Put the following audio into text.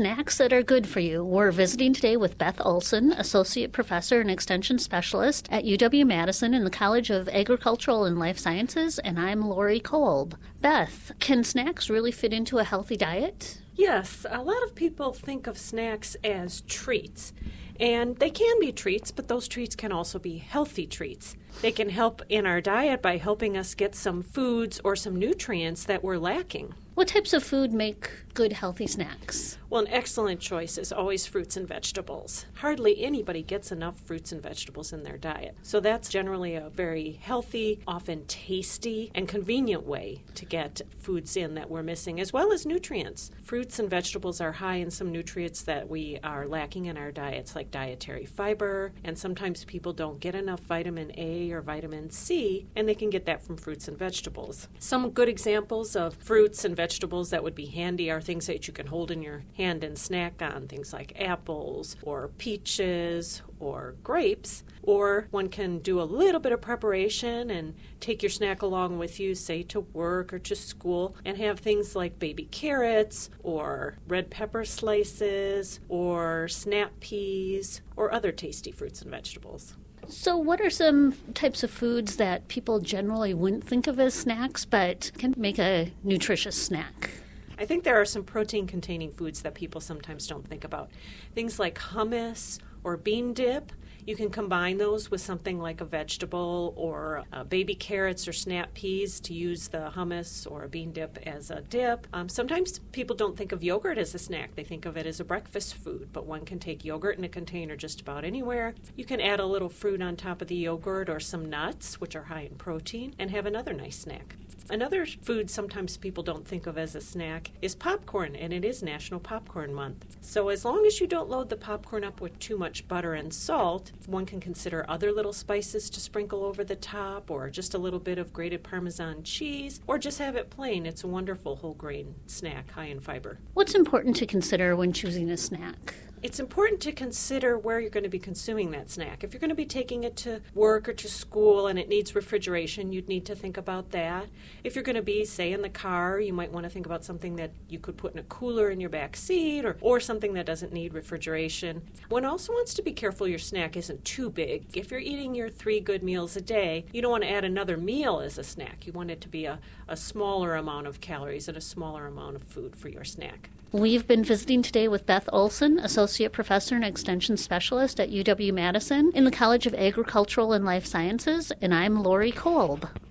snacks that are good for you. We're visiting today with Beth Olson, Associate Professor and Extension Specialist at UW Madison in the College of Agricultural and Life Sciences, and I'm Lori Kolb. Beth, can snacks really fit into a healthy diet? Yes, a lot of people think of snacks as treats. And they can be treats, but those treats can also be healthy treats. They can help in our diet by helping us get some foods or some nutrients that we're lacking. What types of food make good, healthy snacks? Well, an excellent choice is always fruits and vegetables. Hardly anybody gets enough fruits and vegetables in their diet. So that's generally a very healthy, often tasty, and convenient way to get foods in that we're missing, as well as nutrients. Fruits and vegetables are high in some nutrients that we are lacking in our diets, like dietary fiber, and sometimes people don't get enough vitamin A or vitamin C, and they can get that from fruits and vegetables. Some good examples of fruits and vegetables that would be handy are things that you can hold in your hand and snack on, things like apples or peaches or grapes. Or one can do a little bit of preparation and take your snack along with you, say to work or to school, and have things like baby carrots or red pepper slices or snap peas or other tasty fruits and vegetables. So, what are some types of foods that people generally wouldn't think of as snacks but can make a nutritious snack? I think there are some protein containing foods that people sometimes don't think about. Things like hummus or bean dip. You can combine those with something like a vegetable or uh, baby carrots or snap peas to use the hummus or a bean dip as a dip. Um, sometimes people don't think of yogurt as a snack, they think of it as a breakfast food, but one can take yogurt in a container just about anywhere. You can add a little fruit on top of the yogurt or some nuts, which are high in protein, and have another nice snack. Another food sometimes people don't think of as a snack is popcorn, and it is National Popcorn Month. So, as long as you don't load the popcorn up with too much butter and salt, one can consider other little spices to sprinkle over the top, or just a little bit of grated Parmesan cheese, or just have it plain. It's a wonderful whole grain snack, high in fiber. What's important to consider when choosing a snack? It's important to consider where you're going to be consuming that snack. If you're going to be taking it to work or to school and it needs refrigeration, you'd need to think about that. If you're going to be, say, in the car, you might want to think about something that you could put in a cooler in your back seat or, or something that doesn't need refrigeration. One also wants to be careful your snack isn't too big. If you're eating your three good meals a day, you don't want to add another meal as a snack. You want it to be a, a smaller amount of calories and a smaller amount of food for your snack. We've been visiting today with Beth Olson, Associate Professor and Extension Specialist at UW Madison in the College of Agricultural and Life Sciences, and I'm Lori Kolb.